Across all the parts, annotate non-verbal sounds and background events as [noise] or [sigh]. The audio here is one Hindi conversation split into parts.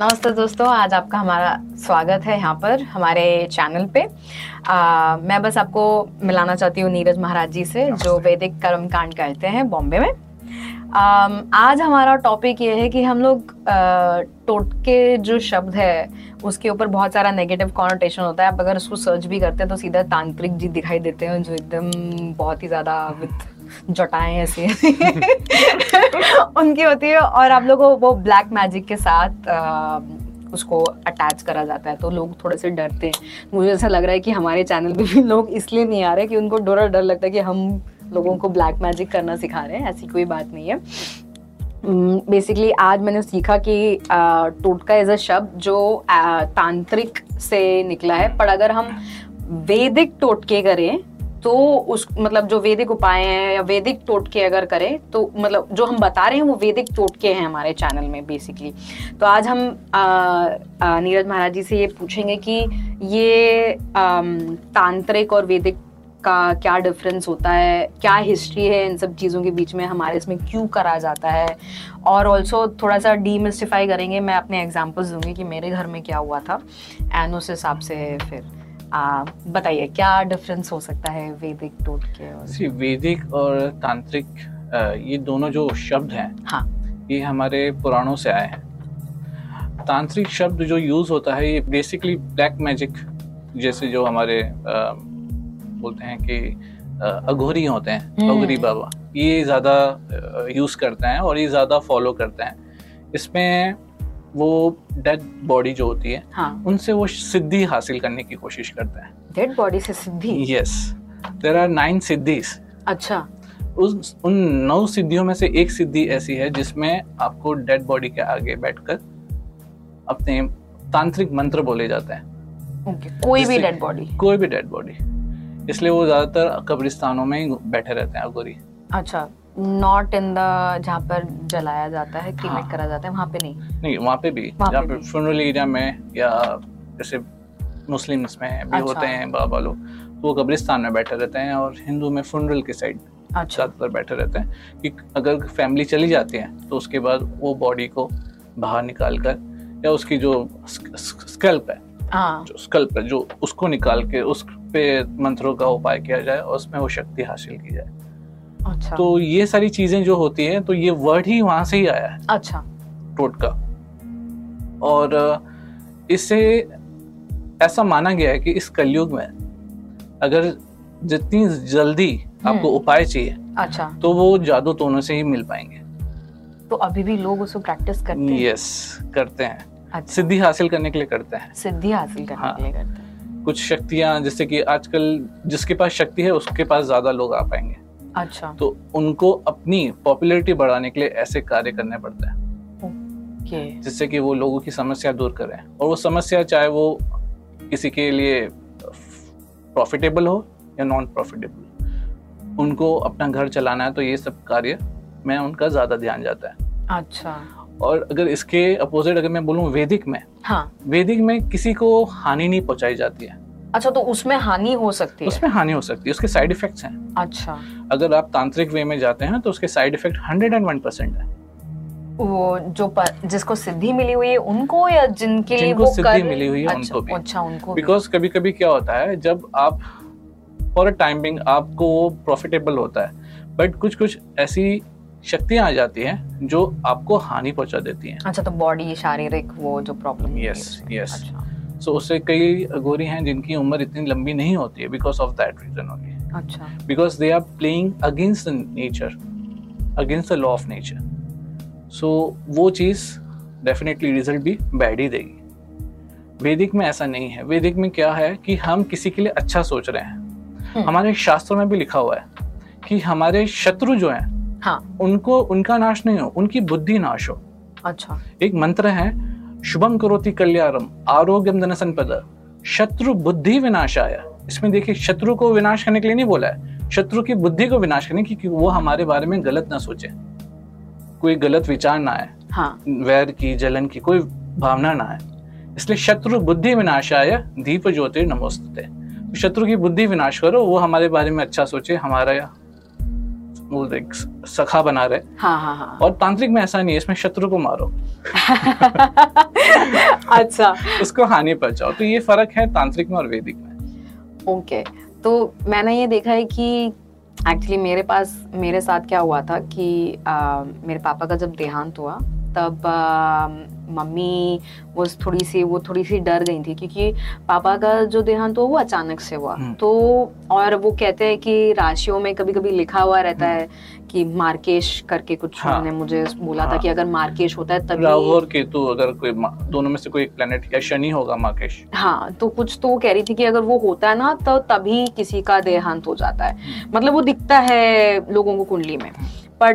नमस्ते दोस्तों आज आपका हमारा स्वागत है यहाँ पर हमारे चैनल पे। आ, मैं बस आपको मिलाना चाहती हूँ नीरज महाराज जी से जो वैदिक कर्म कांड करते हैं बॉम्बे में। आ, आज हमारा टॉपिक ये है कि हम लोग टोटके जो शब्द है उसके ऊपर बहुत सारा नेगेटिव कॉनोटेशन होता है। आप अगर उसको सर्च भी करते हैं तो सीधा तांत्रिक जी दिखाई देते हैं जो एकदम बहुत ही ज़्यादा विथ जटाएँ ऐसी। उनकी होती है और आप लोगों वो ब्लैक मैजिक के साथ आ, उसको अटैच करा जाता है। तो लोग थोड़े से डरते हैं। मुझे ऐसा लग रहा है कि हमारे चैनल पे भी लोग इसलिए नहीं आ रहे कि उनको डर डर लगता है कि हम लोगों को ब्लैक मैजिक करना सिखा रहे हैं। ऐसी कोई बात नहीं है। बेसिकली आज मैंने सीखा कि टोटका इज़ अ शब्द जो तांत्रिक से निकला है। पर अगर हम वैदिक टोटके करें तो उस मतलब जो वैदिक उपाय हैं या वैदिक टोटके अगर करें तो मतलब जो हम बता रहे हैं वो वैदिक टोटके हैं हमारे चैनल में बेसिकली तो आज हम नीरज महाराज जी से ये पूछेंगे कि ये आ, तांत्रिक और वैदिक का क्या डिफरेंस होता है? क्या हिस्ट्री है इन सब चीज़ों के बीच में? हमारे इसमें क्यों करा जाता है? और ऑल्सो थोड़ा सा डीमिस्टिफाई करेंगे। मैं अपने एग्जाम्पल्स दूँगी कि मेरे घर में क्या हुआ था। एंड उस हिसाब से फिर। बताइए क्या डिफरेंस हो सकता है वैदिक टोटके और वैदिक और तांत्रिक ये दोनों जो शब्द हैं हाँ। ये हमारे पुराणों से आए हैं। तांत्रिक शब्द जो यूज़ होता है ये बेसिकली ब्लैक मैजिक जैसे जो हमारे आ, बोलते हैं कि अघोरी होते हैं हम्म। अघोरी बाबा। ये ज़्यादा यूज़ करते हैं और ये ज़्यादा फॉलो करते हैं। इसमें वो डेड बॉडी जो होती है हाँ. उनसे वो सिद्धि हासिल करने की कोशिश करते हैं। डेड बॉडी से सिद्धि? Yes there are nine siddhis अच्छा। उस उन नौ सिद्धियों में से एक सिद्धि ऐसी है जिसमें आपको डेड बॉडी के आगे बैठकर अपने तांत्रिक मंत्र बोले जाते हैं। okay. कोई भी डेड बॉडी कोई भी डेड बॉडी इसलिए वो ज़्यादातर कब्रिस्तानों में ही बैठे रहते हैं अगोरी। अच्छा। नॉट इन द जहाँ पर जलाया जाता है क्रीमेट हाँ. करा जाता है वहाँ पे नहीं नहीं वहाँ पे भी जहाँ पे फ्यूनरल एरिया में या जैसे मुस्लिम्स में भी अच्छा. होते हैं बाबा लोग तो वो कब्रिस्तान में बैठे रहते हैं और हिंदू में फ्यूनरल के साइड अच्छा। ज़्यादातर बैठे रहते हैं कि अगर फैमिली चली जाती है तो उसके बाद वो बॉडी को बाहर निकाल कर या उसकी जो स्कल्प है हाँ। जो स्कल्प है जो उसको निकाल के उस पे मंत्रों का उपाय किया जाए और उसमें वो शक्ति हासिल की जाए अच्छा। तो ये सारी चीज़ें जो होती हैं तो ये वर्ड ही वहाँ से ही आया है। अच्छा। टोटका और इससे ऐसा माना गया है कि इस कलयुग में अगर जितनी जल्दी आपको हम्म। उपाय चाहिए अच्छा। तो वो जादू टोनों से ही मिल पाएँगे। तो अभी भी लोग उसको प्रैक्टिस करते हैं? यस करते हैं। अच्छा। सिद्धि हासिल करने के लिए करते हैं। सिद्धि हासिल करने हाँ। के लिए करते हैं। कुछ शक्तियाँ जैसे कि आजकल जिसके पास शक्ति है उसके पास ज़्यादा लोग आ पाएँगे। अच्छा। तो उनको अपनी पॉपुलैरिटी बढ़ाने के लिए ऐसे कार्य करने पड़ते हैं। okay. जिससे कि वो लोगों की समस्या दूर करें। और वो समस्या चाहे वो किसी के लिए प्रॉफिटेबल हो या नॉन प्रॉफिटेबल उनको अपना घर चलाना है तो ये सब कार्य में उनका ज़्यादा ध्यान जाता है। अच्छा। और अगर इसके अपोजिट अगर मैं बोलूँ वैदिक में हाँ। वैदिक में किसी को हानि नहीं पहुंचाई जाती है। अच्छा तो उसमें हानि हो सकती है? उसमें हानि हो सकती है उसके साइड इफेक्ट्स हैं। अच्छा। अगर आप तांत्रिक वे में जाते हैं तो उसके side effect hundred and one percent है। वो जो पर, जिसको सिद्धि मिली हुई है उनको या जिनके लिए वो सिद्धि कर... मिली हुई है अच्छा, उनको भी। अच्छा उनको बिकॉज़ कभी कभी क्या होता है जब आप फॉर अ टाइमिंग आपको वो प्रॉफिटेबल होता है बट कुछ कुछ ऐसी शक्तियाँ आ जाती हैं जो आपको हानि पहुँचा देती हैं। अच्छा तो बॉडी शारीरिक वो जो प्रॉब्लम यस यस सो उससे कई गोरी हैं जिनकी उम्र इतनी लंबी नहीं होती है because of that reason only अच्छा। Because they are playing against nature against the law of nature so वो चीज़ डेफिनेटली रिज़ल्ट भी बैड ही देगी। वैदिक में ऐसा नहीं है। वैदिक में क्या है कि हम किसी के लिए अच्छा सोच रहे हैं। हम्म। हमारे शास्त्रों में भी लिखा हुआ है कि हमारे शत्रु जो हैं हाँ. उनको उनका नाश नहीं हो उनकी बुद्धि नाश हो। अच्छा। एक मंत्र है शुभम करोति कल्याणम आरोग्यम धन संपद शत्रु बुद्धि विनाशाय। इसमें देखिए शत्रु को विनाश करने के लिए नहीं बोला है। शत्रु की बुद्धि को विनाश करने की वो हमारे बारे में गलत ना सोचे। कोई गलत विचार ना आए। हाँ। वैर की जलन की कोई भावना ना आए। इसलिए शत्रु बुद्धि विनाशाय दीप ज्योति नमोस्तते शत्रु की बुद्धि विनाश करो वो हमारे बारे में अच्छा सोचे हमारा बोलते सखा बना रहे। हाँ हाँ हाँ। और तांत्रिक में ऐसा नहीं है इसमें शत्रु को मारो। [laughs] अच्छा। उसको हानि पहुंचाओ। तो ये फ़र्क है तांत्रिक में और वैदिक में। ओके। तो मैंने ये देखा है कि एक्चुअली मेरे पास मेरे साथ क्या हुआ था कि आ, मेरे पापा का जब देहांत हुआ तब मम्मी वो थोड़ी सी वो थोड़ी सी डर गई थी क्योंकि पापा का जो देहांत हुआ वो अचानक से हुआ। हम्म। तो और वो कहते हैं कि राशियों में कभी कभी लिखा हुआ रहता है कि मार्केश करके कुछ हाँ, उन्होंने मुझे बोला हाँ, था कि अगर मार्केश होता है तभी राहु और केतु अगर कोई दोनों में से कोई प्लेनेट या शनि होगा मार्केश। हाँ तो कुछ तो वो कह रही थी कि अगर वो होता है ना तो तभी किसी का देहांत हो जाता है। हम्म। मतलब वो दिखता है लोगों को कुंडली में। पर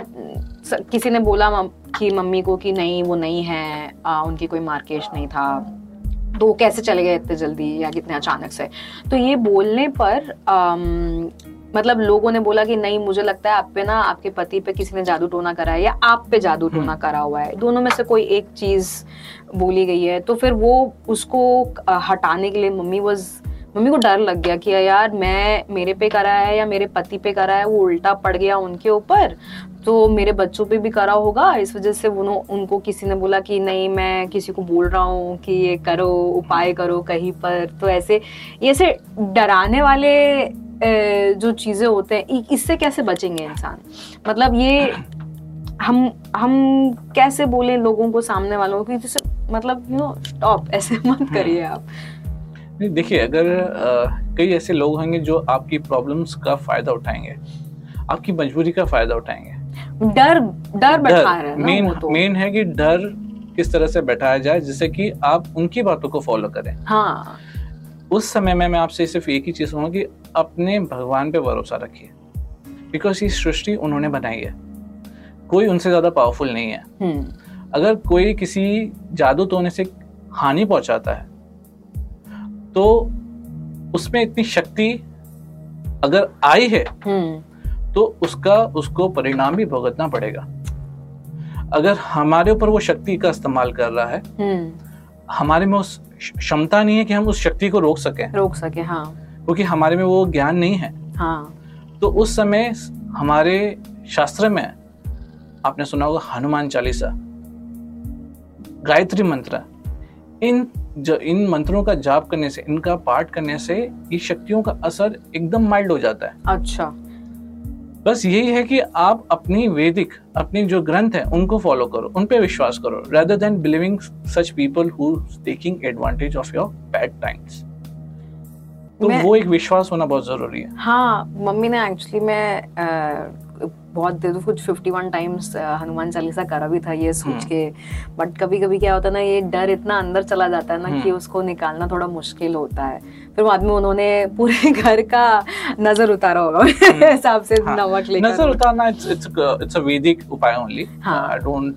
किसी ने बोला कि मम्मी को कि नहीं वो नहीं है आ, उनकी कोई मार्केश नहीं था। तो कैसे चले गए इतने जल्दी या कितने अचानक से? तो ये बोलने पर आम, मतलब लोगों ने बोला कि नहीं मुझे लगता है आप पे ना आपके पति पे किसी ने जादू टोना करा है या आप पे जादू हम्म। टोना करा हुआ है। दोनों में से कोई एक चीज़ बोली गई है। तो फिर वो उसको हटाने के लिए मम्मी वॉज़ मम्मी को डर लग गया कि यार, मैं, मेरे पे करा है या मेरे पति पे करा है, वो उल्टा पड़ गया उनके ऊपर तो मेरे बच्चों पे भी करा होगा। इस वजह से वो उनको किसी ने बोला कि नहीं, मैं किसी को बोल रहा हूँ कि ये करो, उपाय करो कहीं पर। तो ऐसे ऐसे डराने वाले जो चीज़ें होते हैं इससे कैसे बचेंगे इंसान? मतलब ये हम हम कैसे बोले लोगों को, सामने वालों को जैसे मतलब यू नो स्टॉप ऐसे [laughs] मत करिए आप। देखिए अगर कई ऐसे लोग होंगे जो आपकी प्रॉब्लम्स का फ़ायदा उठाएँगे आपकी मजबूरी का फ़ायदा उठाएँगे। डर डर बैठा रहे मेन तो। मेन है कि डर किस तरह से बैठाया जाए जिससे कि आप उनकी बातों को फॉलो करें। हाँ। उस समय में मैं आपसे सिर्फ़ एक ही चीज़ कहूँगा कि अपने भगवान पे भरोसा रखिए। बिकॉज़ ये सृष्टि उन्होंने बनाई है। कोई उनसे ज़्यादा पावरफुल नहीं है। हम्म। अगर कोई किसी जादू टोने से हानि पहुंचाता है तो उसमें इतनी शक्ति अगर आई है हम्म। तो उसका उसको परिणाम भी भुगतना पड़ेगा। अगर हमारे ऊपर वो शक्ति का इस्तेमाल कर रहा है हम्म। हमारे में उस क्षमता नहीं है कि हम उस शक्ति को रोक सके। रोक सके हाँ। क्योंकि हमारे में वो ज्ञान नहीं है। हाँ। तो उस समय हमारे शास्त्र में आपने सुना होगा हनुमान चालीसा गायत्री मंत्र इन जो इन मंत्रों का जाप करने से इनका पाठ करने से ये शक्तियों का असर एकदम माइल्ड हो जाता है। अच्छा। बस यही है कि आप अपनी वैदिक अपनी जो ग्रंथ है उनको फॉलो करो उन पे विश्वास करो rather than believing such people who taking advantage of your bad times तो वो एक विश्वास होना बहुत ज़रूरी है। हाँ मम्मी ने एक्चुअली मैं बहुत देर कुछ fifty one times Hanuman Chalisa करा भी था ये सोच। के। बट कभी कभी क्या होता है ना ये डर इतना अंदर चला जाता है ना कि हम्म। उसको निकालना थोड़ा मुश्किल होता है। फिर बाद में उन्होंने पूरे [laughs] घर का नज़र उतारा होगा हम्म। हिसाब से हाँ, नमक लेकर। नज़र उतारना इट्स इट्स अ वैदिक उपाय only I don't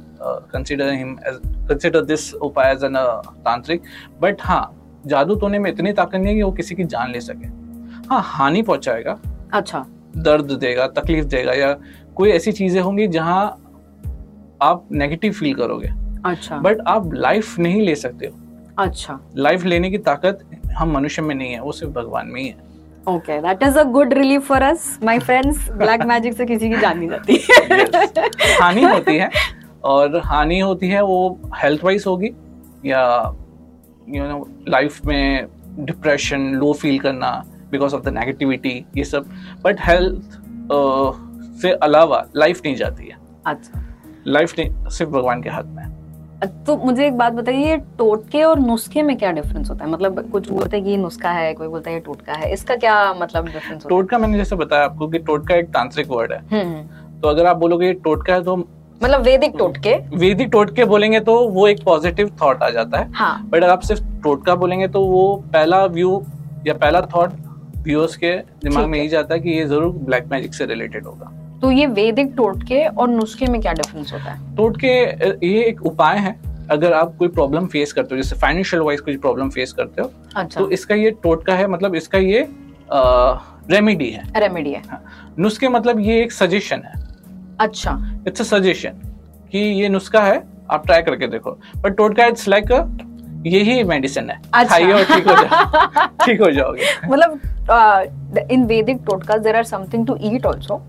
consider him as consider this उपाय एज एन तांत्रिक। बट हाँ जादू टोने में इतनी ताकत नहीं है कि वो किसी की जान ले सके। हाँ हानि पहुंचाएगा। अच्छा। दर्द देगा तकलीफ़ देगा या कोई ऐसी चीज़ें होंगी जहाँ आप नेगेटिव फील करोगे। अच्छा। बट आप लाइफ नहीं ले सकते हो। अच्छा। लाइफ लेने की ताकत हम मनुष्य में नहीं है वो सिर्फ़ भगवान में ही है। Okay that is a good relief for us my friends black magic से किसी की जान नहीं जाती। Yes. हानि होती है और हानि होती है वो हेल्थ वाइज होगी या यू नो लाइफ में डिप्रेशन लो फील करना बिकॉज़ ऑफ़ द नेगेटिविटी ये सब। बट हेल्थ से अलावा लाइफ नहीं जाती है। अच्छा। लाइफ नहीं सिर्फ़ भगवान के हाथ में तो मुझे एक बात बताइए टोटके और नुस्खे में क्या डिफरेंस होता है? मतलब कुछ बोलते हैं कि नुस्खा है कोई बोलता है ये टोटका है। इसका क्या मतलब डिफरेंस होता टोटका मैंने जैसे बताया आपको कि टोटका एक तांत्रिक वर्ड है। हम्म, हम्म। तो अगर आप बोलोगे टोटका है तो मतलब वैदिक टोटके? वैदिक टोटके बोलेंगे तो वो एक पॉजिटिव थॉट आ जाता है। हाँ. बट अगर आप सिर्फ़ टोटका बोलेंगे तो वो पहला व्यू या पहला थॉट व्यूअर्स के दिमाग में यही जाता है कि ये ज़रूर ब्लैक मैजिक से रिलेटेड होगा। तो ये वैदिक टोटके और नुस्खे में क्या डिफरेंस होता है? टोटके ये एक उपाय है। अगर आप कोई प्रॉब्लम फेस करते हो जैसे फाइनेंशियल वाइज कोई प्रॉब्लम फेस करते हो अच्छा। तो इसका ये टोटका है मतलब इसका ये रेमेडी है। रेमेडी है। हाँ। नुस्खे मतलब ये एक सजेशन है। अच्छा। इट्स अ सजेशन कि ये नुस्खा है आप ट्राई करके देखो। बट टोटका इट्स लाइक यही मेडिसिन है। अच्छा। खाइए और ठीक हो जाओ। [laughs] ठीक हो जाओगे। मतलब इन वैदिक टोटका there are something to eat also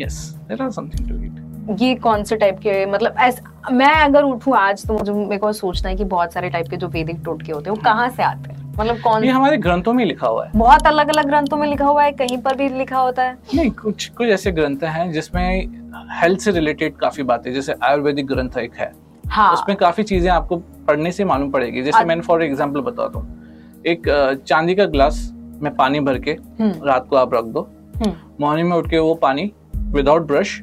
yes there are something to eat ये कौन से टाइप के मतलब ऐस, मैं अगर उठूं आज तो मुझे मेरे को सोचना है कि बहुत सारे टाइप के जो वैदिक टोटके होते हैं वो कहाँ से आते हैं? मतलब कौन ये हमारे ग्रंथों में लिखा हुआ है। बहुत अलग अलग ग्रंथों में लिखा हुआ है कहीं पर भी लिखा होता है। नहीं कुछ कुछ ऐसे ग्रंथ हैं जिसमें हेल्थ से रिलेटेड काफ़ी बातें जैसे आयुर्वेदिक ग्रंथ एक है। हाँ। उसमें काफ़ी चीज़ें आपको पढ़ने से मालूम पड़ेगी। जैसे मैंने फॉर एग्ज़ाम्पल बताता हूँ एक चांदी का ग्लास में पानी भर के हम्म। रात को आप रख दो। मॉर्निंग में उठ के वो पानी विदाउट ब्रश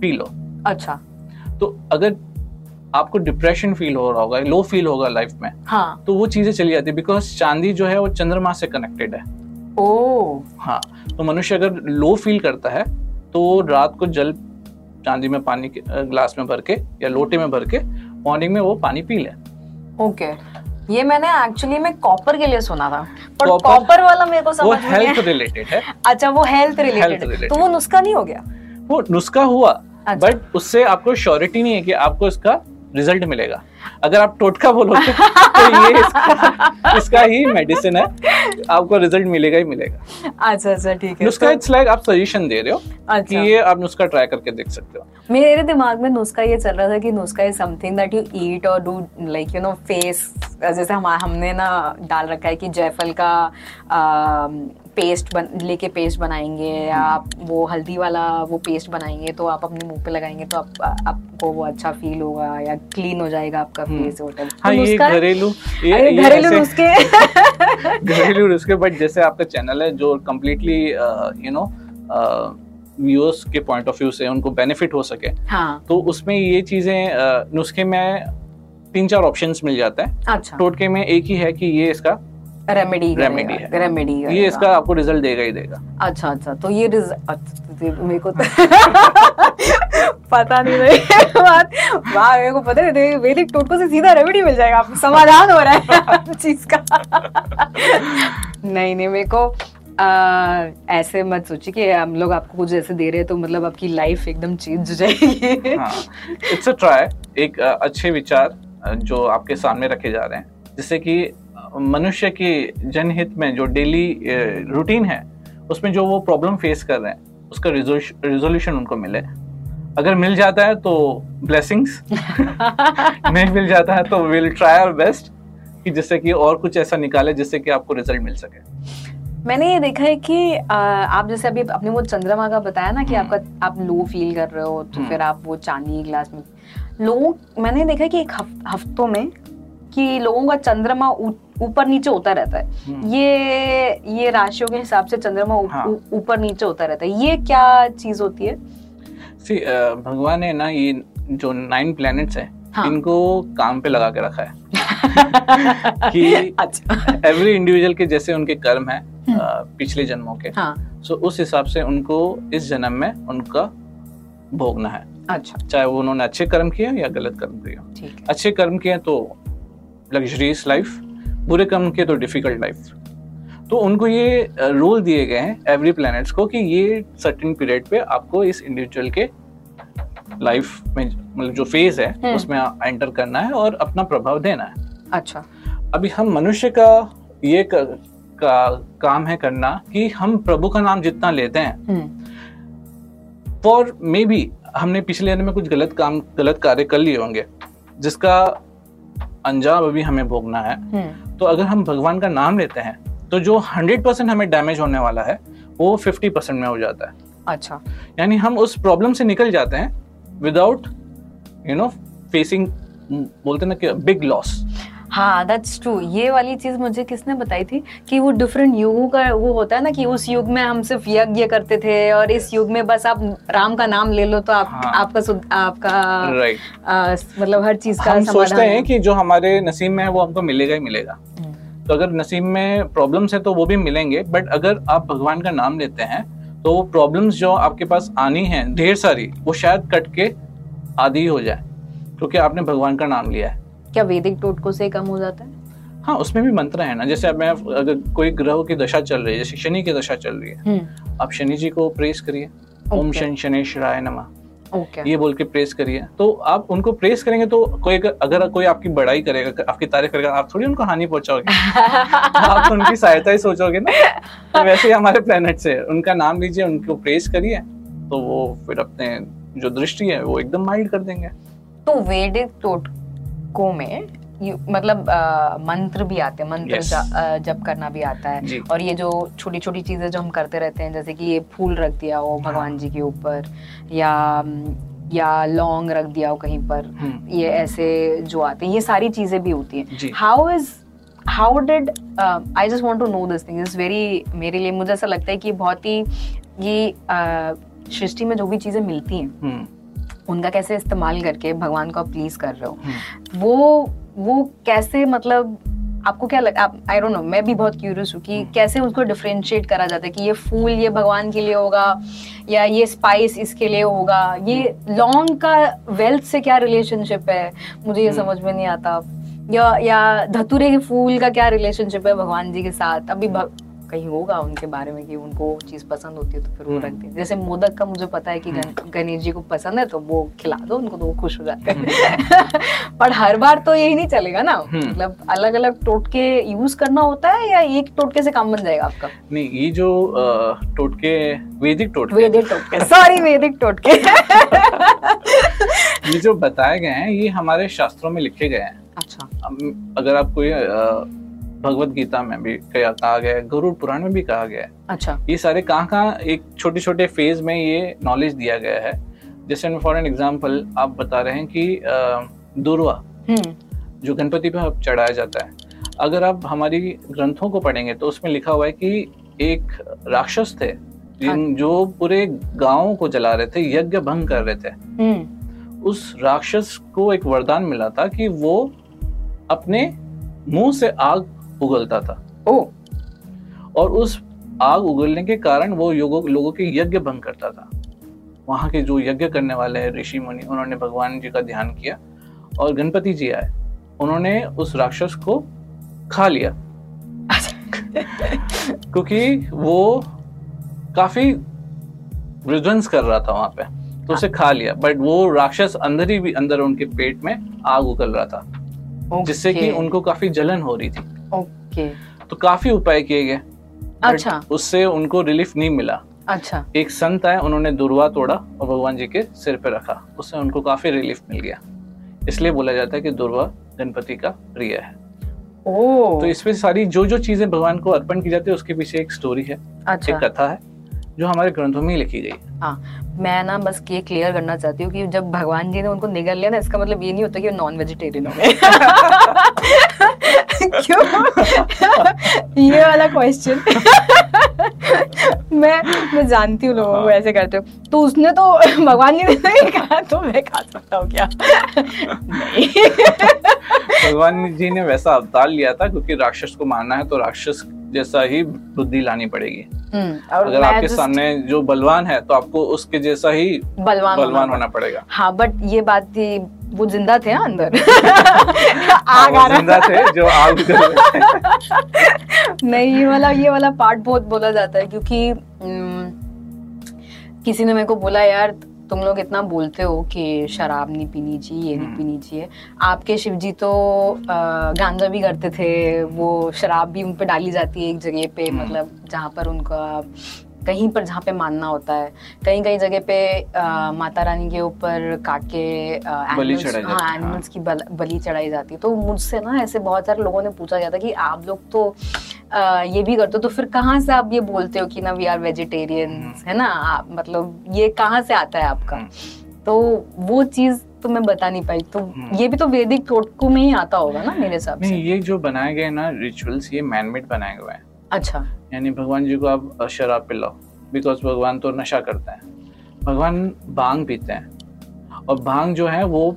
पी लो। अच्छा। तो अगर आपको डिप्रेशन फील हो रहा होगा लो फील होगा लाइफ में हाँ. तो वो चीज़ें चली जाती है बिकॉज़ चांदी जो है वो चंद्रमा से कनेक्टेड है। ओ हाँ तो मनुष्य अगर लो फील करता है तो रात को जल चांदी में पानी के ग्लास में भर के या लोटे में भर के मॉर्निंग में वो पानी पी लें। ओके। ये मैंने एक्चुअली में कॉपर के लिए सुना था पर कॉपर वाला मेरे को समझ वो हेल्थ रिलेटेड है। अच्छा वो हेल्थ रिलेटेड तो वो नुस्खा नहीं हो गया? वो नुस्खा हुआ बट अच्छा। उससे आपको श्योरिटी नहीं है कि आपको इसका रिज़ल्ट मिलेगा। अगर आप टोटका बोलोगे तो ये इसका, इसका ही मेडिसिन है। आपको रिज़ल्ट मिलेगा ही मिलेगा। अच्छा अच्छा ठीक है। नुस्खा इट्स तो... लाइक आप सजेशन दे रहे हो अच्छा। कि ये आप नुस्खा ट्राई करके देख सकते हो। मेरे दिमाग में नुस्खा ये चल रहा था कि नुस्खा is something that you eat और do like you know face जैसे हम हमने ना डाल रखा है कि जयफल का पेस्ट बन लेके पेस्ट बनाएँगे या आप वो हल्दी वाला वो पेस्ट बनाएँगे तो आप अपने मुँह पे लगाएँगे तो आप आपको वो अच्छा फील होगा या क्लीन हो जाएगा आपका फेस हम्म। होटल हाँ, ये घरेलू ये [laughs] घरेलू नुस्खे घरेलू नुस्खे बट जैसे आपका चैनल है जो कम्प्लीटली यू नो व्यूअर्स के पॉइंट ऑफ़ व्यू से उनको बेनिफिट हो सके हाँ. तो उसमें ये चीज़ें नुस्खे में तीन चार ऑप्शंस मिल जाते हैं अच्छा टोटके में एक ही है कि ये इसका रेमेडी रेमेडी है। रेमेडी ये इसका आपको रिज़ल्ट देगा ही देगा। अच्छा अच्छा तो ये रिज़ल्ट अच्छा, तो मेरे को तो [laughs] पता नहीं रही बात वाह मेरे को पता नहीं वैदिक टोटको से सीधा रेमेडी मिल जाएगा आपको समाधान हो रहा है चीज़ का। नहीं नहीं मेरे को आ, ऐसे मत सोचिए कि हम लोग आपको कुछ ऐसे दे रहे हैं तो मतलब आपकी लाइफ एकदम चेंज हो जाएगी। इट्स अ ट्राई एक अच्छे विचार जो आपके सामने रखे जा रहे हैं जिससे कि मनुष्य की जनहित में जो डेली रूटीन है उसमें जो वो प्रॉब्लम फेस कर रहे हैं उसका रिजोल्यूशन उनको मिले अगर मिल जाता है तो ब्लेसिंग्स [laughs] नहीं मिल जाता है तो विल ट्राई आवर बेस्ट कि जिससे कि और कुछ ऐसा निकाले जिससे कि आपको रिज़ल्ट मिल सके मैंने ये देखा है कि आप जैसे अभी अपने वो चंद्रमा का बताया ना कि हम्म। आपका आप लो फील कर रहे हो तो हम्म। फिर आप वो चांदी ग्लास में लोग मैंने देखा है कि एक हफ, हफ्तों में कि लोगों का चंद्रमा ऊपर नीचे होता रहता है हम्म। ये ये राशियों के हिसाब से चंद्रमा ऊपर हाँ। ऊपर नीचे होता रहता है ये क्या चीज़ होती है सी भगवान ने ना ये जो नाइन प्लैनेट्स हैं हाँ. इनको काम पे लगा के रखा है [laughs] कि एवरी इंडिविजुअल अच्छा। के जैसे उनके कर्म है हम्म। पिछले जन्मों के हाँ. सो उस हिसाब से उनको इस जन्म में उनका भोगना है अच्छा चाहे वो उन्होंने अच्छे कर्म किए या गलत कर्म किए अच्छे कर्म किए तो लग्जरियस लाइफ बुरे कर्म के तो डिफ़िकल्ट लाइफ तो उनको ये रोल दिए गए हैं एवरी प्लैनेट्स को कि ये सर्टेन पीरियड पे आपको इस इंडिविजुअल के लाइफ में मतलब जो फ़ेज़ है हम्म। उसमें एंटर करना है और अपना प्रभाव देना है। अच्छा। अभी हम मनुष्य का ये का, का काम है करना कि हम प्रभु का नाम जितना लेते हैं। फॉर मे बी हमने पिछले दिन में कुछ गलत काम गलत कार्य कर लिए होंगे जिसका अंजाम अभी हमें भोगना है। हम्म। तो अगर हम भगवान का नाम लेते हैं तो जो हंड्रेड परसेंट हमें डैमेज होने वाला है वो फिफ्टी परसेंट में हो जाता है। अच्छा। यानी हम उस प्रॉब्लम से निकल जाते हैं विदाउट यू नो फेसिंग बोलते ना कि बिग लॉस हाँ दैट्स ट्रू ये वाली चीज़ मुझे किसने बताई थी कि वो डिफरेंट युगों का वो होता है ना कि उस युग में हम सिर्फ़ यज्ञ करते थे और इस युग में बस आप राम का नाम ले लो तो आप हाँ. आपका आपका राइट मतलब हर चीज़ का हम सोचते हैं। कि जो हमारे नसीब में है वो हमको मिलेगा ही मिलेगा। तो अगर नसीब में प्रॉब्लम्स है तो वो भी मिलेंगे बट अगर आप भगवान का नाम लेते हैं तो वो प्रॉब्लम्स जो आपके पास आनी है ढेर सारी वो शायद कट के आदि हो जाए क्योंकि आपने भगवान का नाम लिया है। क्या वैदिक टोटकों से कम हो जाता है? हाँ उसमें भी मंत्र है ना जैसे अब मैं अगर कोई ग्रह की दशा चल रही है जैसे शनि की दशा चल रही है हम्म। आप शनि जी को प्रेस करिए। ओम शनि शनेश्वराय नमा। Okay. ये बोल के प्रेस करिए। तो आप उनको प्रेस करेंगे तो कोई अगर कोई आपकी बड़ाई करेगा आपकी तारीफ़ करेगा आप थोड़ी उनको हानि पहुंचाओगे? [laughs] आप उनकी सहायता ही सोचोगे ना? तो वैसे ही हमारे प्लेनेट से उनका नाम लीजिए उनको प्रेस करिए तो वो फिर अपने जो दृष्टि है वो एकदम माइल्ड कर देंगे। तो वेदिक टोटको में मतलब आ, मंत्र भी आते हैं मंत्र yes. जप करना भी आता है और ये जो छोटी छोटी चीज़ें जो हम करते रहते हैं जैसे कि ये फूल रख दिया हो भगवान हाँ। जी के ऊपर या या लौंग रख दिया हो कहीं पर हम्म। ये ऐसे जो आते हैं ये सारी चीज़ें भी होती हैं how is how did I just want to know this thing is very मेरे लिए मुझे ऐसा लगता है कि बहुत ही ये सृष्टि में जो भी चीज़ें मिलती हैं हम्म। उनका कैसे इस्तेमाल करके भगवान को आप प्लीज़ कर रहे हो हम्म। वो वो कैसे मतलब आपको क्या लगा आप आई डोंट नो मैं भी बहुत क्यूरियस हूँ कि हम्म। कैसे उसको डिफ्रेंशिएट करा जाता है कि ये फूल ये भगवान के लिए होगा या ये स्पाइस इसके लिए होगा। ये लॉन्ग का वेल्थ से क्या रिलेशनशिप है? मुझे ये समझ में नहीं आता। या या धतुरे के फूल का क्या रिलेशनशिप है भगवान जी के साथ? अभी कहीं होगा उनके बारे में कि उनको चीज़ पसंद होती है तो फिर वो हम्म। रखते हैं जैसे मोदक का मुझे पता है कि हम्म। गणेश जी को पसंद है तो वो खिला दो उनको तो वो खुश हो जाते हैं। हम्म। [laughs] पर हर बार तो यही नहीं चलेगा ना। मतलब अलग अलग टोटके यूज़ करना होता है या एक टोटके से काम बन जाएगा आपका? नहीं ये जो टोटके वैदिक टोटके। वैदिक टोटके सॉरी वैदिक टोटके। [laughs] ये जो बताए गए हैं ये हमारे शास्त्रों में लिखे गए हैं। अच्छा। अगर आप कोई भगवत गीता में भी कहा गया है गरुड़ पुराण में भी कहा गया है अच्छा ये सारे कहाँ कहाँ एक छोटे छोटे फ़ेज़ में ये नॉलेज दिया गया है जैसे फॉर एन एग्ज़ाम्पल आप बता रहे हैं कि दुर्वा हम्म। जो गणपति पे चढ़ाया जाता है अगर आप हमारी ग्रंथों को पढ़ेंगे तो उसमें लिखा हुआ है कि एक राक्षस थे जिन हाँ। जो पूरे गाँव को जला रहे थे यज्ञ भंग कर रहे थे हम्म। उस राक्षस को एक वरदान मिला था कि वो अपने मुँह से आग उगलता था। ओ। और उस आग उगलने के कारण वो योगों लोगों के यज्ञ भंग करता था। वहाँ के जो यज्ञ करने वाले हैं ऋषि मुनि उन्होंने भगवान जी का ध्यान किया और गणपति जी आए। उन्होंने उस राक्षस को खा लिया। [laughs] क्योंकि वो काफ़ी विध्वंस कर रहा था वहाँ पे। तो उसे खा लिया। बट वो राक्षस अंदर ही भी अंदर उनके पेट में आग उगल रहा था। जिससे कि उनको काफ़ी जलन हो रही थी। ओके। तो काफ़ी उपाय किए गए अच्छा। उससे उनको रिलीफ नहीं मिला। अच्छा। एक संत आए उन्होंने दुर्वा तोड़ा और भगवान जी के सिर पे रखा। उससे उनको काफ़ी रिलीफ मिल गया। इसलिए बोला जाता है कि दुर्वा गणपति का प्रिय है। ओ। तो इसमें सारी जो जो चीज़ें भगवान को अर्पण की जाती है उसके पीछे एक स्टोरी है अच्छा। एक कथा है जो हमारे ग्रंथों में लिखी गई। हाँ मैं ना बस ये क्लियर करना चाहती हूँ कि जब भगवान जी ने उनको निगल लिया ना इसका मतलब ये नहीं होता कि वो नॉन वेजिटेरियन हो गए। [laughs] [laughs] [laughs] क्यों? [laughs] ये वाला क्वेश्चन [laughs] मैं मैं जानती हूँ लोगों को हाँ। ऐसे करते हो। तो उसने तो भगवान ने नहीं कहा तो मैं खा सकता हूँ क्या? भगवान जी ने वैसा अवतार लिया था क्योंकि राक्षस को मारना है तो राक्षस जैसा ही बुद्धि लानी पड़ेगी। हम्म, अगर आपके सामने जो बलवान है तो आपको उसके जैसा ही बलवान, बलवान होना पड़ेगा। हाँ बट ये बात थी वो ज़िंदा थे [laughs] हाँ, अंदर आग हाँ, आ रहा ज़िंदा थे जो आग नहीं ये वाला ये वाला पार्ट बहुत बोला जाता है क्योंकि किसी ने मेरे को बोला यार तुम लोग इतना बोलते हो कि शराब नहीं पीनी चाहिए ये नहीं हम्म। पीनी चाहिए आपके शिव जी तो गांजा भी करते थे वो शराब भी उन पर डाली जाती है एक जगह पे हम्म। मतलब जहाँ पर उनका कहीं पर जहाँ पे मानना होता है। कहीं कहीं जगह पे आ, माता रानी के ऊपर काके एनिमल्स हाँ एनिमल्स की बल, बलि चढ़ाई जाती है। तो मुझसे ना ऐसे बहुत सारे लोगों ने पूछा गया था कि आप लोग तो आ, ये भी करते हो तो फिर कहाँ से आप ये बोलते हो कि ना वी आर वेजिटेरियन है ना? आप मतलब ये कहाँ से आता है आपका? हम्म। तो वो चीज़ तो मैं बता नहीं पाई। तो हम्म। ये भी तो वैदिक टोटकों में ही आता होगा ना मेरे हिसाब से। ये जो बनाए गए ना रिचुअल्स ये मैनमेड बनाए हुए हैं। अच्छा। यानी भगवान जी को आप शराब पिलाओ बिकॉज़ भगवान तो नशा करते हैं। भगवान भाँग पीते हैं और भाँग जो है वो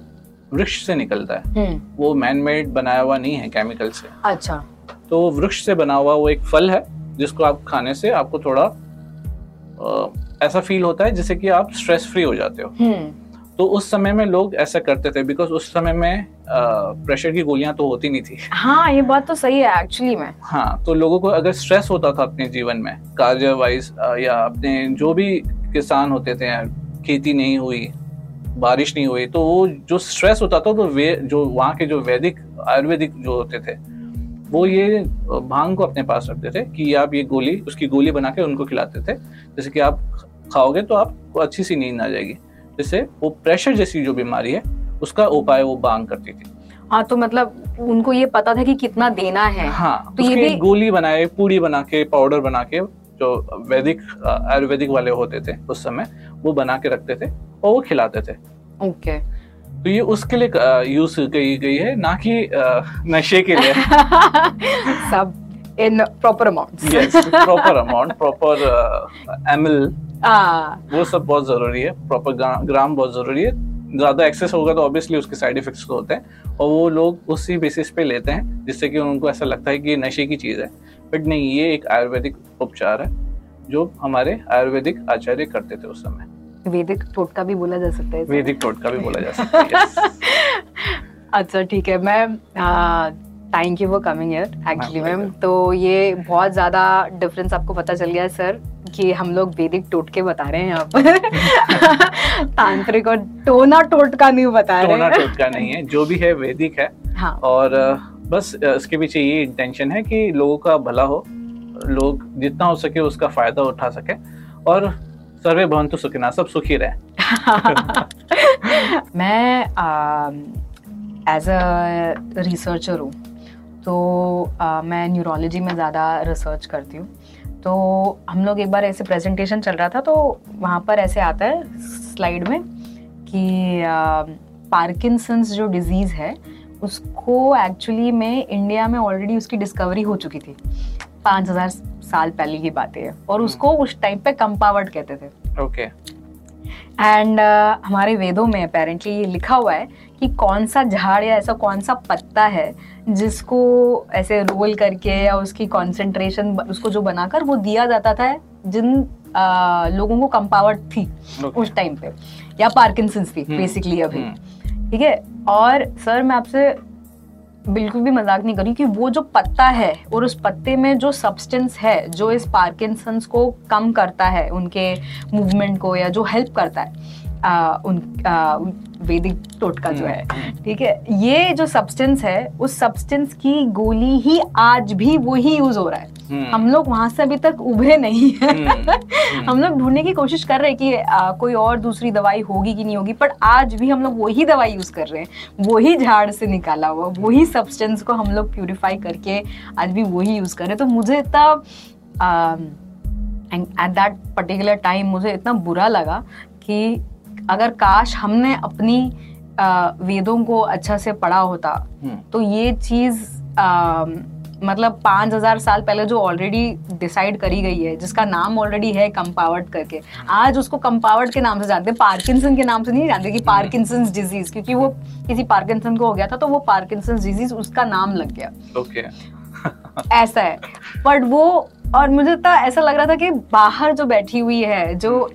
वृक्ष से निकलता है। हम्म। वो मैन मेड बनाया हुआ नहीं है केमिकल से। अच्छा। तो वृक्ष से बना हुआ वो एक फल है जिसको आप खाने से आपको थोड़ा आ, ऐसा फील होता है जैसे कि आप स्ट्रेस फ्री हो जाते हो। हम्म। तो उस समय में लोग ऐसा करते थे बिकॉज़ उस समय में प्रेशर की गोलियाँ तो होती नहीं थी। हाँ ये बात तो सही है एक्चुअली में। हाँ तो लोगों को अगर स्ट्रेस होता था अपने जीवन में कार्य वाइज या अपने जो भी किसान होते थे खेती नहीं हुई बारिश नहीं हुई तो वो जो स्ट्रेस होता था तो वे जो वहाँ के जो वैदिक आयुर्वेदिक जो होते थे वो ये भाँग को अपने पास रखते थे कि आप ये गोली उसकी गोली बना के उनको खिलाते थे जैसे कि आप खाओगे तो आपको अच्छी सी नींद आ जाएगी। जैसे वो प्रेशर जैसी जो बीमारी है उसका उपाय वो बांग करती थी। हाँ तो मतलब उनको ये पता था कि कितना देना है। हाँ तो ये भी गोली बनाए पूरी बना के पाउडर बना के जो वैदिक आयुर्वेदिक वाले होते थे उस समय वो बना के रखते थे और वो खिलाते थे। ओके तो ये उसके लिए यूज़ की गई है ना कि नशे के लिए। [laughs] सब in proper amount yes proper amount proper ML वो सब बहुत ज़रूरी है प्रॉपर ग्राम बहुत ज़रूरी है। ज़्यादा एक्सेस होगा तो ऑब्वियसली उसके साइड इफेक्ट्स तो होते हैं। और वो लोग उसी बेसिस पे लेते हैं जिससे कि उनको ऐसा लगता है कि नशे की चीज़ है। बट नहीं ये एक आयुर्वेदिक उपचार है जो हमारे आयुर्वेदिक आचार्य करते थे उस समय। वैदिक टोटका भी बोला जा सकता है वैदिक टोटका भी बोला जा सकता है [laughs] अच्छा ठीक है मैं thank you for coming here actually ma'am तो ये बहुत ज़्यादा डिफरेंस आपको पता चल गया है सर कि हम लोग वैदिक टोटके बता रहे हैं यहाँ पर। [laughs] तांत्रिक और टोना टोटका नहीं बता रहे टोना टोटका नहीं है जो भी है वैदिक है। हाँ. और बस इसके पीछे ये इंटेंशन है कि लोगों का भला हो लोग जितना हो सके उसका फ़ायदा उठा सके। और सर्वे भवंतु सुखिना सब सुखी रहे। [laughs] मैं एज अ रिसर्चर हूँ तो आ, मैं न्यूरोलॉजी में ज़्यादा रिसर्च करती हूँ तो हम लोग एक बार ऐसे प्रेजेंटेशन चल रहा था तो वहाँ पर ऐसे आता है स्लाइड में कि पार्किंसंस जो डिज़ीज़ है उसको एक्चुअली में इंडिया में ऑलरेडी उसकी डिस्कवरी हो चुकी थी पाँच हज़ार साल पहले की बातें है और उसको हम्म। उस टाइम पे कंपावर्ड कहते थे ओके okay. एंड uh, हमारे वेदों में अपेरेंटली ये लिखा हुआ है कि कौन सा झाड़ या ऐसा कौन सा पत्ता है जिसको ऐसे रोल करके या उसकी कॉन्सेंट्रेशन उसको जो बनाकर वो दिया जाता था जिन आ, लोगों को कंपावर्ड थी okay. उस टाइम पे या पार्किंसंस थी बेसिकली हम्म, अभी हम्म। ठीक है और सर मैं आपसे बिल्कुल भी मज़ाक नहीं करी कि वो जो पत्ता है और उस पत्ते में जो सब्सटेंस है जो इस पार्किंसंस को कम करता है उनके मूवमेंट को या जो हेल्प करता है आ, उन वैदिक टोटका जो है हम्म, हम्म। ठीक है? ये जो सब्सटेंस है उस सब्सटेंस की गोली ही आज भी वही यूज़ हो रहा है। हम्म। हम लोग वहाँ से अभी तक उभरे नहीं है। [laughs] हम लोग ढूँढने की कोशिश कर रहे हैं कि आ, कोई और दूसरी दवाई होगी कि नहीं होगी पर आज भी हम लोग वही दवाई यूज़ कर रहे हैं। वही झाड़ से निकाला हुआ वही सब्सटेंस को हम लोग प्यूरिफाई करके आज भी वही यूज़ कर रहे हैं। तो मुझे इतना एट दैट पर्टिकुलर टाइम मुझे इतना बुरा लगा कि अगर काश हमने अपनी वेदों को अच्छा से पढ़ा होता हम्म। तो ये चीज़ मतलब पाँच हज़ार साल पहले जो ऑलरेडी डिसाइड करी गई है जिसका नाम ऑलरेडी है कंपावर्ड करके आज उसको कंपावर्ड के नाम से जानते हैं पार्किंसन के नाम से नहीं जानते कि पार्किंसन। डिज़ीज़ क्योंकि वो किसी पार्किंसन को हो गया था तो वो पार्किंसन डिज़ीज़ उसका नाम लग गया ओके okay. ऐसा है बट वो और मुझे तो ऐसा लग रहा था कि बाहर जो बैठी हुई है जो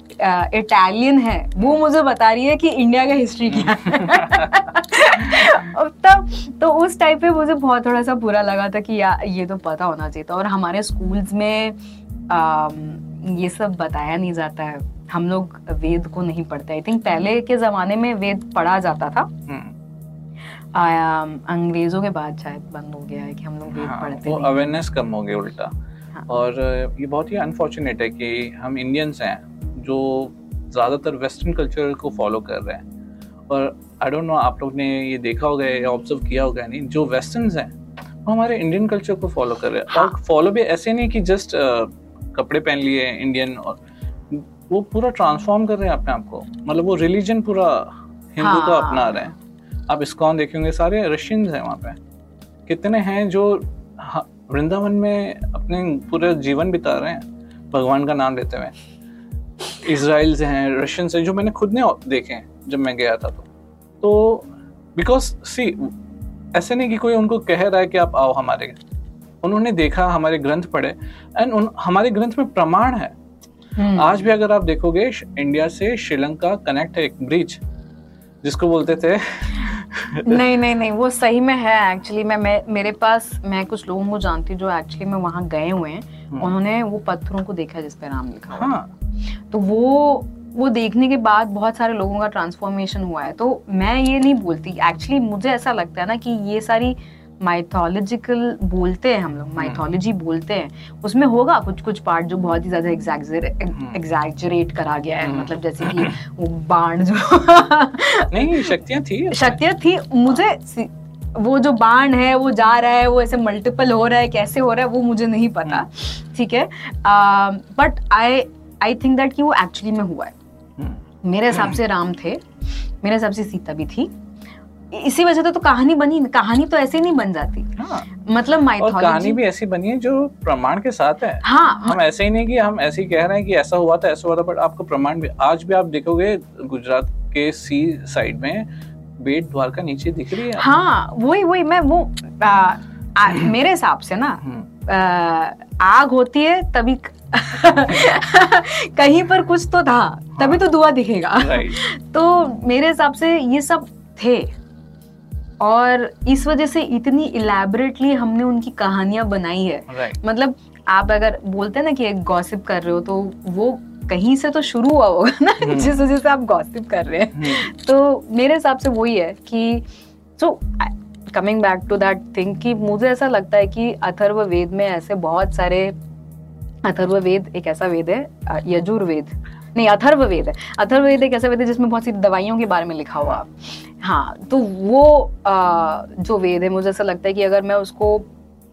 इटालियन है वो मुझे बता रही है कि इंडिया का हिस्ट्री क्या है। [laughs] तब तो उस टाइप पे मुझे बहुत थोड़ा सा बुरा लगा था कि या ये तो पता होना चाहिए था। और हमारे स्कूल्स में आ, ये सब बताया नहीं जाता है। हम लोग वेद को नहीं पढ़ते। आई थिंक पहले के जमाने में वेद पढ़ा जाता था। हम्म। अंग्रेज़ों के बाद शायद बंद हो गया है कि हम लोग वेद हाँ, पढ़ते वो अवेयरनेस कम हो गया उल्टा। हाँ. और ये बहुत ही अनफॉर्चुनेट है कि हम इंडियंस हैं जो ज़्यादातर वेस्टर्न कल्चर को फॉलो कर रहे हैं और आई डोंट नो आप लोग ने ये देखा होगा या ऑब्ज़र्व किया होगा नहीं जो वेस्टर्न हैं वो हमारे इंडियन कल्चर को फॉलो कर रहे हैं हाँ. और फॉलो भी ऐसे नहीं कि जस्ट कपड़े पहन लिए इंडियन और वो पूरा ट्रांसफॉर्म कर रहे हैं अपने आप को मतलब वो रिलीजन पूरा हिंदू हाँ. का अपना रहे हैं आप इस्कॉन देखेंगे सारे रशियंस हैं वहाँ पे कितने हैं जो वृंदावन में अपने पूरे जीवन बिता रहे हैं भगवान का नाम लेते हुए। इसराइल से हैं रशियन से जो मैंने खुद ने देखे हैं जब मैं गया था तो। तो बिकॉज़ सी ऐसे नहीं कि कोई उनको कह रहा है कि आप आओ हमारे उन्होंने देखा हमारे ग्रंथ पढ़े एंड उन हमारे ग्रंथ में प्रमाण है। hmm. आज भी अगर आप देखोगे इंडिया से श्रीलंका कनेक्ट है एक ब्रिज जिसको बोलते थे नहीं नहीं नहीं वो सही में है एक्चुअली मैं, मैं मेरे पास मैं कुछ लोगों को जानती हूँ जो एक्चुअली में वहाँ गए हुए हैं हम्म। उन्होंने वो पत्थरों को देखा जिस पे नाम लिखा हाँ. तो वो वो देखने के बाद बहुत सारे लोगों का ट्रांसफॉर्मेशन हुआ है तो मैं ये नहीं बोलती एक्चुअली मुझे ऐसा लगता है ना कि ये सारी माइथोलॉजिकल बोलते हैं हम लोग माइथोलॉजी हम्म। बोलते हैं। उसमें होगा कुछ कुछ पार्ट जो बहुत ही ज़्यादा एग्जैजरेट हम्म। करा गया है। हम्म। मतलब जैसे कि [clears throat] वो बाण जो नहीं शक्तियाँ थी। शक्तियाँ थी। मुझे वो जो बाण है वो जा रहा है वो ऐसे मल्टीपल हो रहा है कैसे हो रहा है वो मुझे नहीं पता। ठीक है? But I I think that कि वो एक्चुअली में हुआ है। मेरे हिसाब से राम थे। मेरे हिसाब से सीता भी थी। इसी वजह से तो कहानी बनी कहानी तो ऐसे नहीं बन जाती हाँ। मतलब माइथोलॉजी कहानी भी ऐसी बनी है जो प्रमाण के साथ है हाँ हम ऐसे ही नहीं कि हम ऐसे ही कह रहे हैं कि ऐसा हुआ था ऐसा हुआ था बट आपको प्रमाण भी आज भी आप देखोगे गुजरात के सी साइड में बेट द्वारका नीचे दिख रही है हाँ वही वही मैं वो आ, आ, [clears throat] मेरे हिसाब से ना हम्म। आग होती है तभी [laughs] कहीं पर कुछ तो था तभी हाँ। तो धुआँ दिखेगा [laughs] तो मेरे हिसाब से ये सब थे और इस वजह से इतनी इलेबरेटली हमने उनकी कहानियाँ बनाई है right. मतलब आप अगर बोलते हैं ना कि एक गॉसिप कर रहे हो तो वो कहीं से तो शुरू हुआ होगा ना hmm. [laughs] जिस वजह से आप गॉसिप कर रहे हैं hmm. तो मेरे हिसाब से वही है कि so coming back to that thing कि मुझे ऐसा लगता है कि अथर्व वेद में ऐसे बहुत सारे अथर्व वेद एक ऐसा वेद है यजुर्वेद नहीं अथर्व वेद है अथर्व वेद एक ऐसा वेद है जिसमें बहुत सी दवाइयों के बारे में लिखा हुआ हाँ तो वो आ, जो वेद है मुझे ऐसा लगता है कि अगर मैं उसको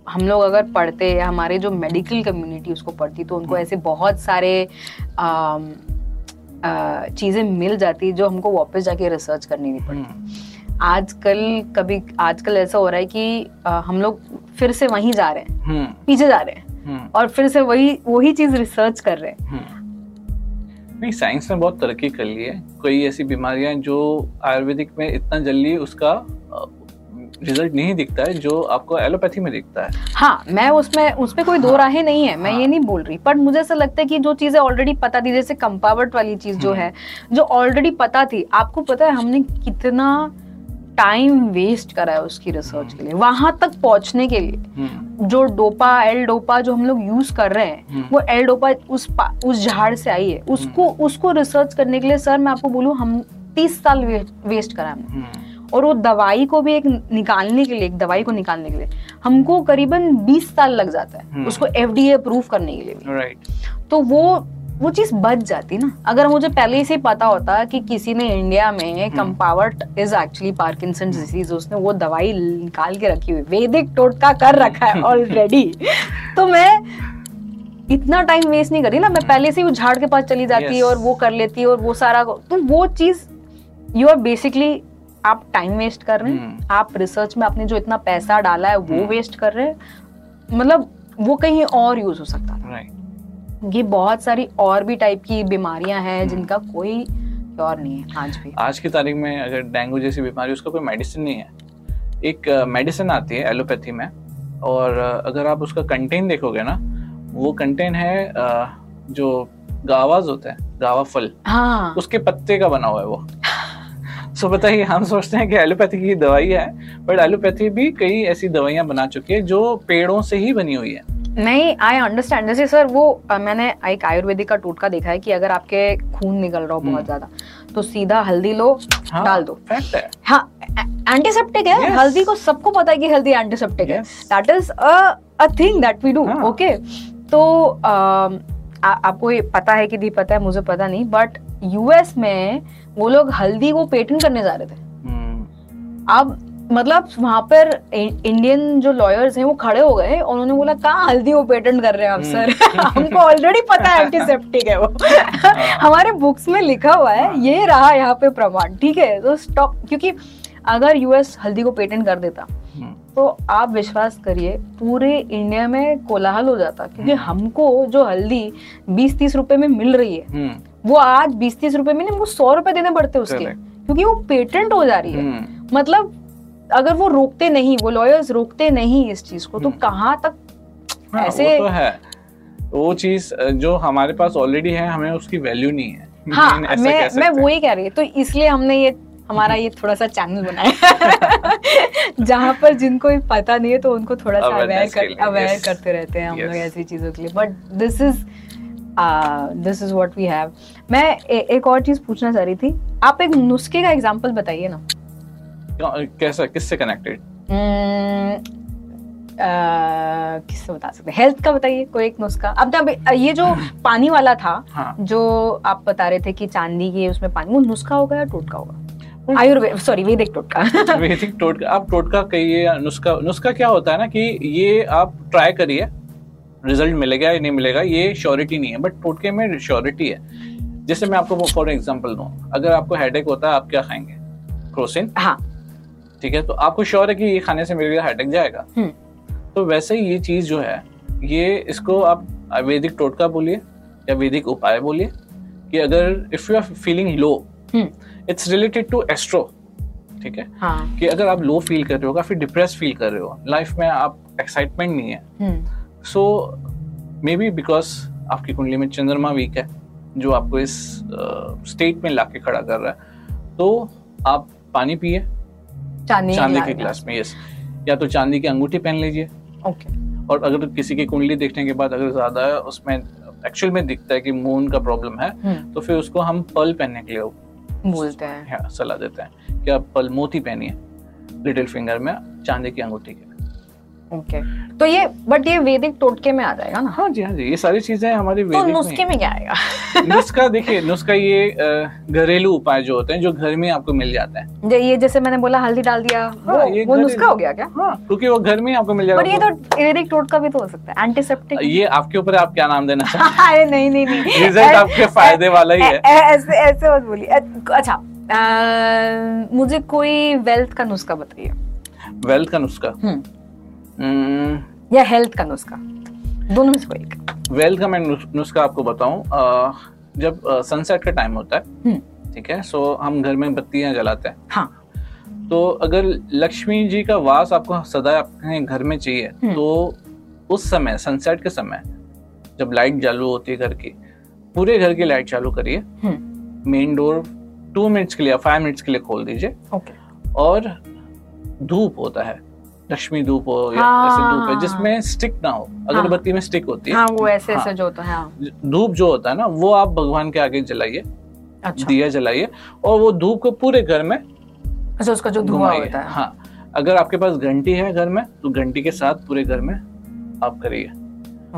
हम लोग अगर पढ़ते या हमारे जो मेडिकल कम्युनिटी उसको पढ़ती तो उनको ऐसे बहुत सारे चीज़ें मिल जाती जो हमको वापस जाके रिसर्च करनी नहीं पड़ती हम्म। आजकल कभी आजकल ऐसा हो रहा है कि आ, हम लोग फिर से वहीं जा रहे हैं हम्म। पीछे जा रहे हैं हम्म। और फिर से वही वही चीज़ रिसर्च कर रहे हैं नहीं साइंस ने बहुत तरक्की कर ली है। कई ऐसी बीमारियाँ जो आयुर्वेदिक में इतना जल्दी उसका रिज़ल्ट नहीं दिखता है जो आपको एलोपैथी में दिखता है। हाँ मैं उसमें उसमें कोई हाँ, दो राहें नहीं है मैं हाँ, ये नहीं बोल रही पर मुझे ऐसा लगता है कि जो चीज़ें ऑलरेडी पता थी जैसे कंपावर्ट वाली चीज़ जो हम्म। है जो ऑलरेडी पता थी आपको पता है हमने कितना टाइम वेस्ट करा है उसकी रिसर्च के लिए वहाँ तक पहुँचने के लिए हम्म। जो डोपा एल डोपा जो हम लोग यूज़ कर रहे हैं हम्म। वो एल डोपा उस उस झाड़ से आई है उसको हम्म। उसको रिसर्च करने के लिए सर मैं आपको बोलूँ हम तीस साल वे, वेस्ट करा हमने और वो दवाई को भी एक निकालने के लिए एक दवाई को निकालने के लिए हमको करीबन बीस साल लग जाता है उसको एफ़ डी अप्रूव करने के लिए right. तो वो वो चीज़ बच जाती ना अगर मुझे पहले से पता होता कि किसी ने इंडिया में कंपावर्ट इज़ एक्चुअली पार्किंसन डिज़ीज़ उसने वो दवाई निकाल के रखी हुई वैदिक टोटका कर रखा है [laughs] ऑलरेडी तो मैं इतना टाइम वेस्ट नहीं करी ना मैं पहले से ही झाड़ के पास चली जाती yes. और वो कर लेती और वो सारा तो वो चीज़ यू आर बेसिकली आप टाइम वेस्ट कर रहे हैं hmm. आप रिसर्च में आपने जो इतना पैसा डाला है वो वेस्ट hmm. कर रहे हैं मतलब वो कहीं और यूज़ हो सकता है right. ये बहुत सारी और भी टाइप की बीमारियाँ हैं हम्म। जिनका कोई और नहीं है आज भी। आज की तारीख में अगर डेंगू जैसी बीमारी उसका कोई मेडिसिन नहीं है। एक मेडिसिन uh, आती है एलोपैथी में और uh, अगर आप उसका कंटेन देखोगे ना वो कंटेन है uh, जो गावाज होता है गावा फल। हाँ। उसके पत्ते का बना हुआ है वो। सो so, बताइए हम सोचते हैं कि एलोपैथी की दवाई है बट एलोपैथी भी कई ऐसी दवाइयाँ बना चुकी है जो पेड़ों से ही बनी हुई है। नहीं आई अंडरस्टैंड जैसे सर वो आ, मैंने एक आयुर्वेदिक का टोटका देखा है कि अगर आपके खून निकल रहा हो बहुत हम्म। ज़्यादा तो सीधा हल्दी लो हाँ, डाल दो हाँ एंटीसेप्टिक है yes. हल्दी को सबको पता है कि हल्दी एंटीसेप्टिक yes. है that is a thing that we do okay तो आ, आ, आपको ये पता है कि नहीं पता है मुझे पता नहीं बट यूएस में वो लोग हल्दी को पेटेंट करने जा रहे थे hmm. अब मतलब वहाँ पर इंडियन जो लॉयर्स हैं वो खड़े हो गए। और उन्होंने बोला कहाँ हल्दी वो पेटेंट कर रहे हैं अफसर सर [laughs] हमको ऑलरेडी पता है एंटीसेप्टिक है वो। हाँ। [laughs] हमारे बुक्स में लिखा हुआ है ये रहा यहाँ पे प्रमाण ठीक है? तो स्टॉप क्योंकि अगर यूएस हल्दी को पेटेंट कर देता हम्म। तो आप विश्वास करिए पूरे इंडिया में कोलाहल हो जाता क्योंकि हम्म। हमको जो हल्दी बीस तीस रुपए में मिल रही है वो आज बीस तीस रुपए में नहीं वो सौ रुपए देने पड़ते उसके क्योंकि वो पेटेंट हो जा रही है। मतलब अगर वो रोकते नहीं वो लॉयर्स रोकते नहीं इस चीज़ को तो हम्म। कहाँ तक हाँ, ऐसे वो तो है। वो चीज़ जो हमारे पास ऑलरेडी है हमें उसकी वैल्यू नहीं है। हाँ मैं मैं वही कह रही तो इसलिए हमने ये हमारा ये थोड़ा सा चैनल बनाया [laughs] जहाँ पर जिनको पता नहीं है तो उनको थोड़ा सा अवेयर कर अवेयर करते रहते हैं हम लोग ऐसी चीज़ों के लिए। But this is this is what we have मैं ए, एक और चीज़ पूछना चाह रही थी। आप एक नुस्खे का एग्ज़ाम्पल बताइए ना। कैसा किससे कनेक्टेड किससे बता सकते हेल्थ का बताइए कोई एक नुस्खा अब तब ये जो पानी वाला था हाँ. जो आप बता रहे थे कि चांदी की उसमें पानी वो नुस्खा होगा या टोटका होगा आयुर्वेद सॉरी वैदिक टोटका वैदिक टोटका आप टोटका कहिए नुस्खा नुस्खा क्या होता है ना कि ये आप ट्राई करिए रिज़ल्ट मिलेगा या नहीं मिलेगा ये श्योरिटी नहीं है बट टोटके में श्योरिटी है जैसे मैं आपको फॉर एग्ज़ाम्पल दू अगर आपको हेडेक होता है आप क्या खाएँगे क्रोसिन हाँ ठीक है? तो आपको श्योर है कि ये खाने से मेरे हेडेक जाएगा। हम्म। तो वैसे ही ये चीज़ जो है ये इसको आप वैदिक टोटका बोलिए या वैदिक उपाय बोलिए कि अगर if you are feeling low it's related to astro ठीक है? हाँ. कि अगर आप लो फील कर रहे हो काफ़ी डिप्रेस फील कर रहे हो लाइफ में आप एक्साइटमेंट नहीं है। सो मे बी बिकॉज़ आपकी कुंडली में चंद्रमा वीक है जो आपको इस स्टेट uh, में लाके खड़ा कर रहा है तो आप पानी पिए चांदी, चांदी के ग्लास में यस या तो चांदी की अंगूठी पहन लीजिए। ओके और अगर किसी की कुंडली देखने के बाद अगर ज़्यादा है उसमें एक्चुअल में दिखता है कि मून का प्रॉब्लम है हम्म। तो फिर उसको हम पल पहनने के लिए बोलते हैं। हाँ, सलाह देते हैं कि आप पल मोती पहनिए लिटिल फिंगर में चांदी की अंगूठी के। Okay okay. तो ये बट ये वैदिक टोटके में आ जाएगा ना? हाँ जी हाँ जी ये सारी चीज़ें हमारी तो नुस्खे में क्या आएगा? [laughs] नुस्खा देखिए नुस्खा ये घरेलू उपाय जो होते हैं जो घर में आपको मिल जाते हैं। ये जैसे मैंने बोला हल्दी डाल दिया हाँ, वो, वो नुस्खा हो गया क्या? हाँ क्योंकि वो घर में आपको मिल जाएगा। बट ये तो वैदिक टोटका भी तो हो सकता है एंटीसेप्टिक ये आपके ऊपर आप क्या नाम देना चाहते [laughs] अरे नहीं नहीं नहीं। रिज़ल्ट आपके फ़ायदे वाला ही है। ऐसे ऐसे मत बोलिए। अच्छा मुझे कोई वेल्थ का नुस्खा बताइए। वेल्थ का नुस्खा। हम्म। या हेल्थ का नुस्खा। दोनों में से कोई एक। वेल्थ का मैं नुस्खा आपको बताऊँ जब सनसेट का टाइम होता है हम्म। ठीक है? सो हम घर में बत्तियाँ जलाते हैं। हाँ। तो अगर लक्ष्मी जी का वास आपको सदा अपने घर में चाहिए हम्म। तो उस समय सनसेट के समय जब लाइट चालू होती है घर की पूरे घर की लाइट चालू करिए। मेन डोर टू मिनट्स के लिए फाइव मिनट्स के लिए खोल दीजिए। और धूप होता है। लक्ष्मी धूप हो या हाँ, ऐसे धूप है जिसमें स्टिक ना हो अगरबत्ती हाँ, में स्टिक होती है। हाँ, वो ऐसे हाँ, ऐसे जो होता है हाँ। धूप जो होता है ना वो आप भगवान के आगे जलाइए अच्छा। दिया जलाइए और वो धूप को पूरे घर में अच्छा उसका जो धुआँ होता है। हाँ अगर आपके पास घंटी है घर में तो घंटी के साथ पूरे घर में आप करिए।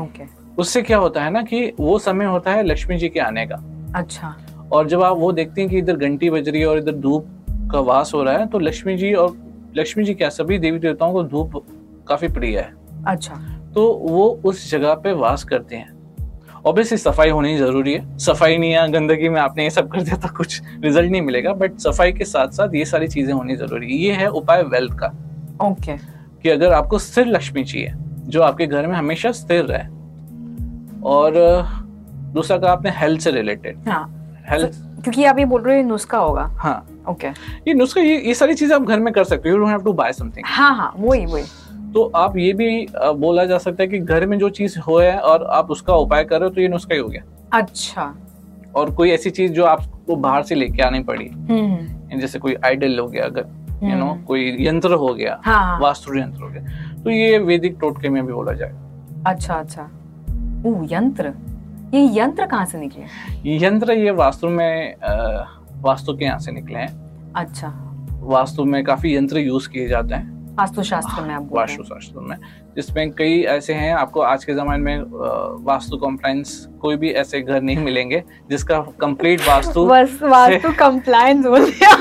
ओके। उससे क्या होता है ना कि वो समय होता है लक्ष्मी जी के आने का। अच्छा। और जब आप वो देखते हैं कि इधर घंटी बज रही है और इधर धूप का वास हो रहा है तो लक्ष्मी जी और लक्ष्मी जी क्या सभी देवी देवताओं को धूप काफ़ी प्रिय है। अच्छा। तो वो उस जगह पे वास करते हैं। ऑब्वियसली सफ़ाई होनी ज़रूरी है। सफ़ाई नहीं है गंदगी में आपने ये सब कर दिया तो कुछ रिज़ल्ट नहीं मिलेगा बट सफ़ाई के साथ साथ ये सारी चीज़ें होनी ज़रूरी है। ये है उपाय वेल्थ का। Okay okay. कि अगर आपको स्थिर लक्ष्मी चाहिए जो आपके घर में हमेशा स्थिर रहे। और दूसरा का आपने हेल्थ से रिलेटेड हाँ. हेल्थ क्योंकि आप ये बोल रहे हो नुस्खा होगा। हाँ। ओके ये नुस्खा ये ये सारी चीज़ें आप घर में कर सकते हो। You don't have to buy something हाँ हाँ वही वही। तो आप ये भी बोला जा सकता है कि घर में जो चीज़ हो है और आप उसका उपाय कर रहे हो तो ये नुस्खा ही हो गया। अच्छा। और कोई ऐसी चीज़ जो आपको बाहर से लेके आनी पड़ी। हम्म। जैसे कोई आइडल हो गया अगर यू नो हम्म। कोई यंत्र हो गया हाँ, हाँ। वास्तु यंत्र हो गया। तो ये वैदिक टोटके में भी बोला जाएगा अच्छा अच्छा। ओ यंत्र? ये यंत्र कहाँ से निकले? यंत्र ये वास्तु में वास्तु के यहाँ से निकले हैं। अच्छा। वास्तु में काफ़ी यंत्र यूज़ किए जाते हैं। वास्तु शास्त्र में आप वास्तु शास्त्र में। जिसमें कई ऐसे हैं आपको आज के जमाने में वास्तु कॉम्प्लाइंस कोई भी ऐसे घर नहीं मिलेंगे जिसका कंप्लीट वास्तु [laughs] वास्तु कम्प्लायंस बोल दिया।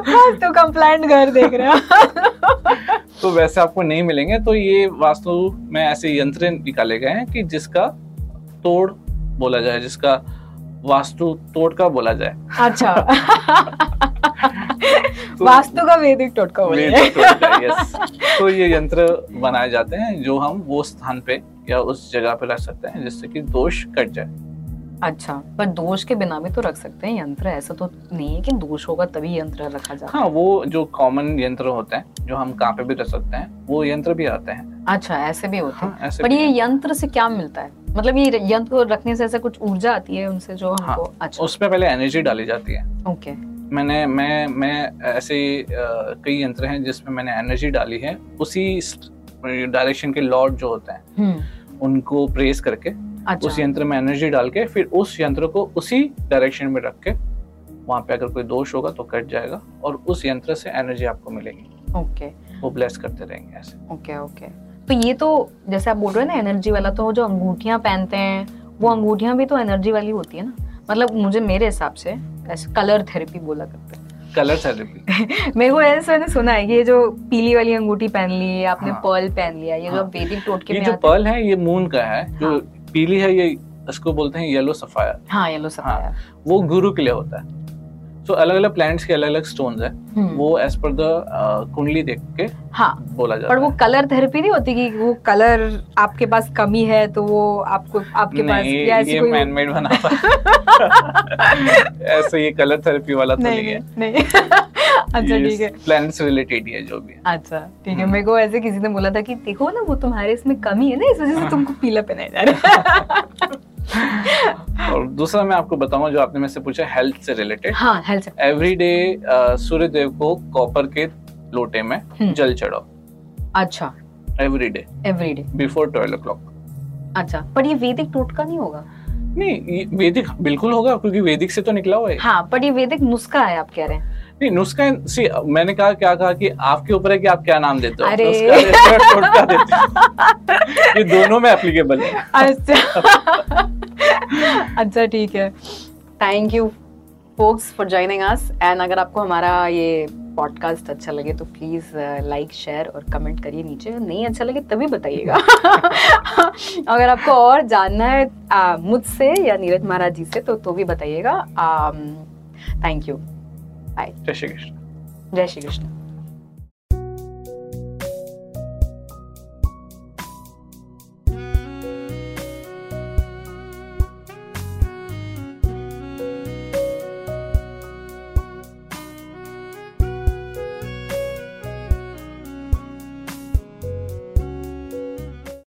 वास्तु कम्प्लायंट घर देख रहे हो। तो वैसे आपको नहीं मिलेंगे तो ये वास्तु में ऐसे यंत्र निकाले गए हैं कि जिसका तोड़ बोला जाए जिसका वास्तु टोटका बोला जाए। अच्छा। [laughs] तो, वास्तु का वैदिक टोटका यस तो ये यंत्र बनाए जाते हैं जो हम वो स्थान पे या उस जगह पे रख सकते हैं जिससे कि दोष कट जाए। अच्छा पर दोष के बिना भी तो रख सकते हैं यंत्र ऐसा तो नहीं है कि दोष होगा तभी यंत्र रखा जाए हाँ। वो जो कॉमन यंत्र होते हैं जो हम कहाँ पे भी रख सकते हैं वो यंत्र भी आते हैं। अच्छा ऐसे भी होते हैं। हाँ, पर ये यंत्र से क्या मिलता है? मतलब ये यंत्र को रखने से ऐसा कुछ ऊर्जा आती है उनसे जो हमको हाँ, अच्छा उसमें पहले एनर्जी डाली जाती है। ओके मैंने मैं मैं ऐसे कई यंत्र हैं जिसमें मैंने एनर्जी डाली है उसी डायरेक्शन के लॉर्ड जो होते हैं हम्म। उनको प्रेस करके अच्छा। उस यंत्र में एनर्जी डाल के फिर उस यंत्र को उसी डायरेक्शन में रख के वहाँ पे अगर कोई दोष होगा तो कट जाएगा और उस यंत्र से एनर्जी आपको मिलेगी। ओके वो ब्लेस करते रहेंगे ऐसे। ओके ओके तो ये तो जैसे आप बोल रहे हैं ना एनर्जी वाला तो जो अंगूठियाँ पहनते हैं वो अंगूठियाँ भी तो एनर्जी वाली होती है ना? मतलब मुझे मेरे हिसाब से ऐसे कलर थेरेपी बोला करते हैं। कलर थेरेपी [laughs] मेरे को ऐसे मैंने सुना है ये जो पीली वाली अंगूठी पहन ली आपने हाँ, पर्ल पहन लिया ये हाँ, जो वैदिक टोटके ये जो पर्ल है। ये मून का है जो हाँ, पीली है ये इसको बोलते हैं येलो सफायर हाँ येलो सफायर हाँ, वो गुरु के लिए होता है। सो so, अलग अलग प्लैनेट्स के अलग अलग स्टोन्स है। हम्म। वो एज पर द कुंडली देख के हाँ। बोला जाता पर वो कलर थेरेपी नहीं होती कि वो कलर आपके पास कमी है तो वो आपको आपके नहीं, पास ये, ये मैन मेड बना [laughs] ऐसे ये कलर थेरेपी वाला तो नहीं, है। नहीं। [laughs] अच्छा ठीक है। प्लैनेट्स रिलेटेड है जो भी अच्छा ठीक है। मेरे को ऐसे किसी ने बोला था कि देखो ना वो तुम्हारे इसमें कमी है ना इस वजह से तुमको पीला पहनाया जा रहा है। [laughs] [laughs] और दूसरा मैं आपको बताऊँगा जो आपने मेरे से पूछा हेल्थ से रिलेटेड हाँ health every day Surya Dev को कॉपर के लोटे में हम्म। जल चढ़ाओ। अच्छा। Every day every day before twelve o'clock अच्छा पर ये वैदिक टोटका नहीं होगा? नहीं वैदिक बिल्कुल होगा क्योंकि वैदिक से तो निकला हुआ है। हाँ पर ये वैदिक नुस्खा है आप कह रहे हैं। नहीं नुस्खा सी मैंने कहा क्या कहा कि आपके ऊपर है कि आप क्या नाम देते हो? अरे। देते ये दोनों में एप्लीकेबल है। अच्छा। अच्छा ठीक है। Thank you folks for joining us and अगर आपको हमारा ये पॉडकास्ट अच्छा लगे तो प्लीज़ लाइक शेयर और कमेंट करिए नीचे। नहीं अच्छा लगे तभी बताइएगा। अगर आपको और जानना है मुझसे या नीरज महाराज जी से तो तो भी बताइएगा। थैंक यू बाय जय श्री कृष्ण जय श्री कृष्ण